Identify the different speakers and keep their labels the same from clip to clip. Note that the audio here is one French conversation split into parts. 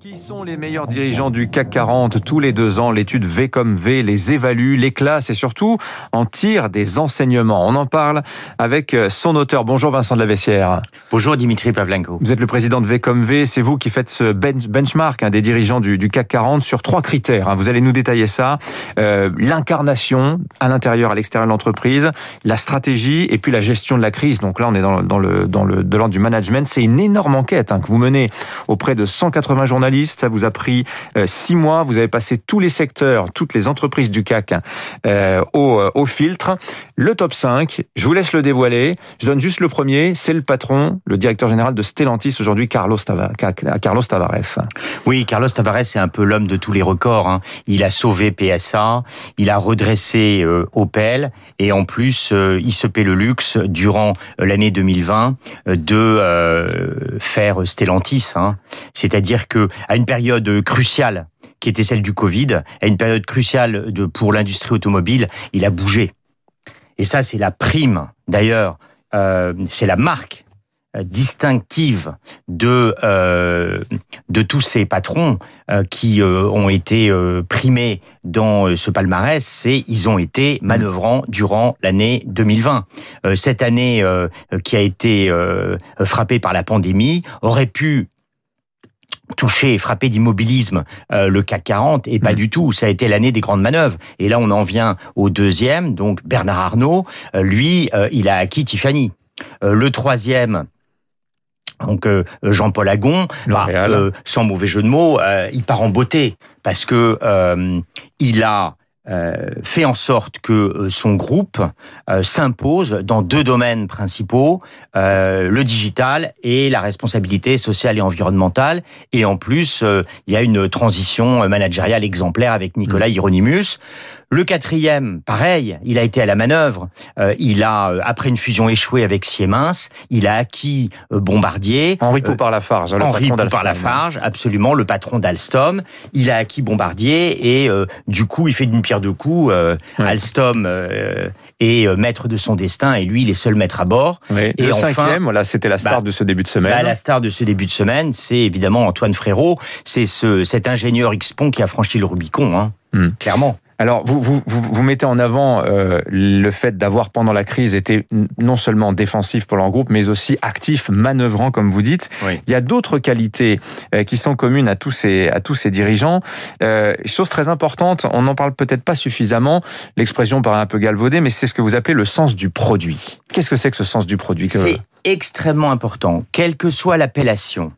Speaker 1: Qui sont les meilleurs dirigeants du CAC 40 Tous les deux ans, l'étude V comme V les évalue, les classe et surtout en tire des enseignements. On en parle avec euh, son auteur. Bonjour Vincent de la Vessière.
Speaker 2: Bonjour Dimitri Pavlenko.
Speaker 1: Vous êtes le président de V comme V. C'est vous qui faites ce benchmark hein, des dirigeants du, CAC 40 sur trois critères. Hein. Vous allez nous détailler ça. Euh, L'incarnation à l'intérieur, à l'extérieur de l'entreprise, la stratégie et puis la gestion de la crise. Donc là, on est dans, dans le dans le de l'ordre du management. C'est une énorme enquête hein, que vous menez auprès de 180 journalistes ça vous a pris euh, six mois. Vous avez passé tous les secteurs, toutes les entreprises du CAC euh, au, euh, au filtre. Le top 5, je vous laisse le dévoiler. Je donne juste le premier. C'est le patron, le directeur général de Stellantis aujourd'hui, Carlos, Tavares. Carlos Tavares.
Speaker 2: Oui, Carlos Tavares est un peu l'homme de tous les records. Hein. Il a sauvé PSA, il a redressé Opel et en plus, il se paie le luxe durant l'année 2020 de faire Stellantis. Hein. C'est-à-dire que à une période cruciale qui était celle du Covid, à une période cruciale pour l'industrie automobile, il a bougé. Et ça, c'est la prime, d'ailleurs, euh, c'est la marque euh, distinctive de euh, tous ces patrons euh, qui euh, ont été primés dans ce palmarès, c'est ils ont été manœuvrants durant l'année 2020. cette année qui a été frappée par la pandémie aurait pu touché et frappé d'immobilisme euh, le CAC 40 et pas mm. du tout. Ça a été l'année des grandes manœuvres. Et là, on en vient au deuxième, donc Bernard Arnault. Euh, lui, euh, il a acquis Tiffany. le troisième, donc Jean-Paul Agon, bah, sans mauvais jeu de mots, il part en beauté parce que il a euh, fait en sorte que euh, son groupe euh, s'impose dans deux domaines principaux, le digital et la responsabilité sociale et environnementale. Et en plus, il y a une transition managériale exemplaire avec Nicolas mmh. Le quatrième, pareil, il a été à la manœuvre. Euh, il a, euh, après une fusion échouée avec Siemens, il a acquis euh, Bombardier.
Speaker 1: Henri Poupard-Lafarge,
Speaker 2: le Henri Poupard-Lafarge, absolument, le patron d'Alstom. Il a acquis Bombardier et du coup, il fait d'une pierre deux coups. Alstom est maître de son destin et lui, il est seul maître à bord.
Speaker 1: Et le cinquième, voilà, c'était la star bah, de ce début de semaine.
Speaker 2: Bah, la star de ce début de semaine, c'est évidemment Antoine Frérot. C'est ce, cet ingénieur X-Pont qui a franchi le Rubicon, hein, hmm. clairement.
Speaker 1: Alors, vous, vous, vous, mettez en avant euh, le fait d'avoir, pendant la crise, été non seulement défensif pour leur groupe, mais aussi actif, manœuvrant, comme vous dites. Il y a d'autres qualités euh, qui sont communes à tous ces, à tous ces dirigeants. Euh, chose très importante, on n'en parle peut-être pas suffisamment, l'expression paraît un peu galvaudée, mais c'est ce que vous appelez le sens du produit. Qu'est-ce que c'est que ce sens du produit
Speaker 2: C'est extrêmement important, quelle que soit l'appellation.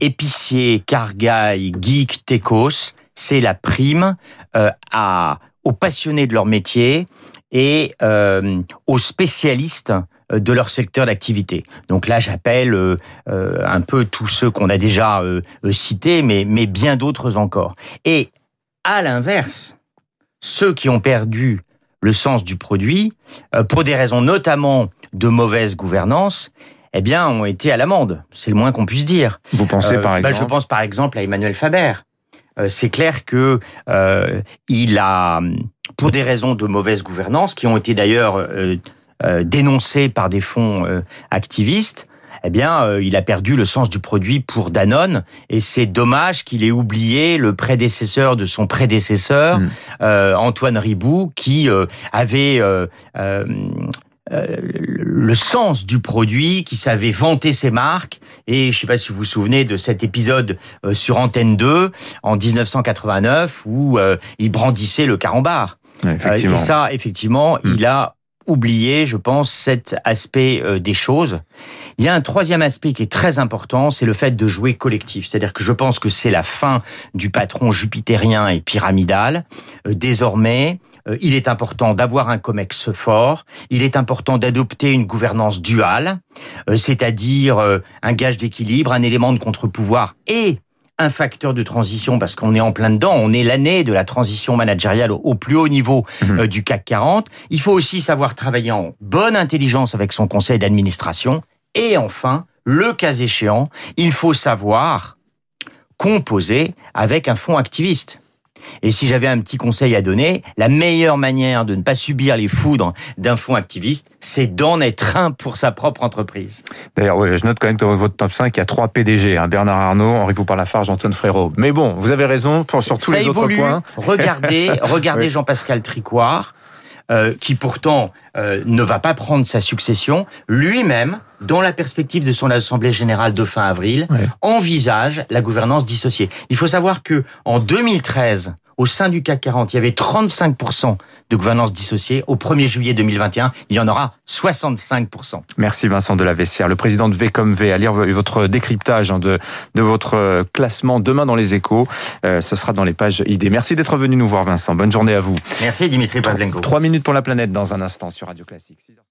Speaker 2: Épicier, cargaille, geek, techos, c'est la prime euh, à, aux passionnés de leur métier et euh, aux spécialistes euh, de leur secteur d'activité. Donc là, j'appelle euh, un peu tous ceux qu'on a déjà cités, mais, mais bien d'autres encore. Et à l'inverse, ceux qui ont perdu le sens du produit, pour des raisons notamment de mauvaise gouvernance, eh bien, ont été à l'amende. C'est le moins qu'on puisse dire.
Speaker 1: Vous pensez par exemple
Speaker 2: bah, Je pense par exemple à Emmanuel Faber, c'est clair que euh, il a, pour des raisons de mauvaise gouvernance, qui ont été d'ailleurs euh, dénoncées par des fonds activistes, eh bien, il a perdu le sens du produit pour Danone, et c'est dommage qu'il ait oublié le prédécesseur de son prédécesseur, mmh. Antoine Ribou, qui avait euh, le sens du produit, qui savait vanter ses marques. Et je ne sais pas si vous vous souvenez de cet épisode euh, sur Antenne 2 en 1989 où euh, il brandissait le carambar. et ça, effectivement, hmm. il a oublié, je pense, cet aspect des choses. Il y a un troisième aspect qui est très important, c'est le fait de jouer collectif. C'est-à-dire que je pense que c'est la fin du patron jupitérien et pyramidal. désormais, il est important d'avoir un COMEX fort, il est important d'adopter une gouvernance duale, euh, c'est-à-dire euh, un gage d'équilibre, un élément de contre-pouvoir et un facteur de transition parce qu'on est en plein dedans, on est l'année de la transition managériale au, plus haut niveau mhm. du CAC 40. Il faut aussi savoir travailler en bonne intelligence avec son conseil d'administration et enfin, le cas échéant, il faut savoir composer avec un fonds activiste. Et si j'avais un petit conseil à donner, la meilleure manière de ne pas subir les foudres d'un fonds activiste, c'est d'en être un pour sa propre entreprise.
Speaker 1: D'ailleurs, je note quand même que dans votre top 5, il y a trois PDG, hein, Bernard Arnault, Henri Poupard-Lafarge, Antoine Frérot. Mais bon, vous avez raison pour, sur tous
Speaker 2: Ça
Speaker 1: les
Speaker 2: évolue.
Speaker 1: autres points.
Speaker 2: Regardez, regardez
Speaker 1: Oui.
Speaker 2: Jean-Pascal Tricoire, euh, qui pourtant euh, ne va pas prendre sa succession, lui-même, dans la perspective de son assemblée générale de fin avril,
Speaker 1: Ouais.
Speaker 2: envisage la gouvernance dissociée. Il faut savoir que en 2013, au sein du CAC 40, il y avait 35% de gouvernance dissociée. Au 1er juillet 2021, il y en aura 65%.
Speaker 1: Merci Vincent de la Vessière, le président de V comme V, à lire votre décryptage hein, de, de votre euh, classement demain dans les échos. Euh, ce sera dans les pages ID. Merci d'être venu nous voir Vincent. Bonne journée à vous.
Speaker 2: Merci Dimitri Pavlenko.
Speaker 1: Trois minutes pour la planète dans un instant sur Radio Classique. 6 heures.